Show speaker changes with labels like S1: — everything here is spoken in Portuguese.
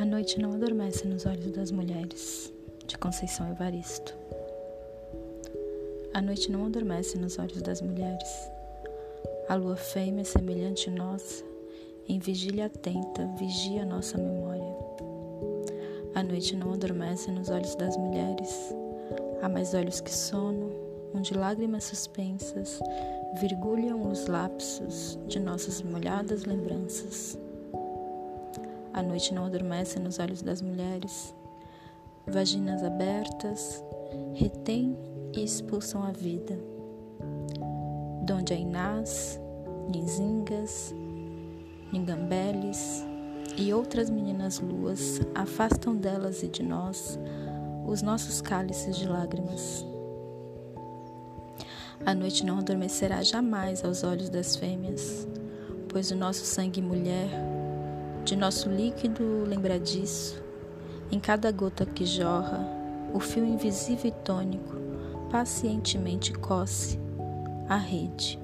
S1: A noite não adormece nos olhos das mulheres, de Conceição Evaristo. A noite não adormece nos olhos das mulheres. A lua fêmea, semelhante nossa, em vigília atenta, vigia nossa memória. A noite não adormece nos olhos das mulheres. Há mais olhos que sono, onde lágrimas suspensas virgulham os lapsos de nossas molhadas lembranças. A noite não adormece nos olhos das mulheres. Vaginas abertas retêm e expulsam a vida. Donde Ainás, Ninzingas, Ningambeles e outras meninas luas afastam delas e de nós os nossos cálices de lágrimas. A noite não adormecerá jamais aos olhos das fêmeas, pois o nosso sangue mulher de nosso líquido lembradiço, em cada gota que jorra, o fio invisível e tônico pacientemente coce a rede.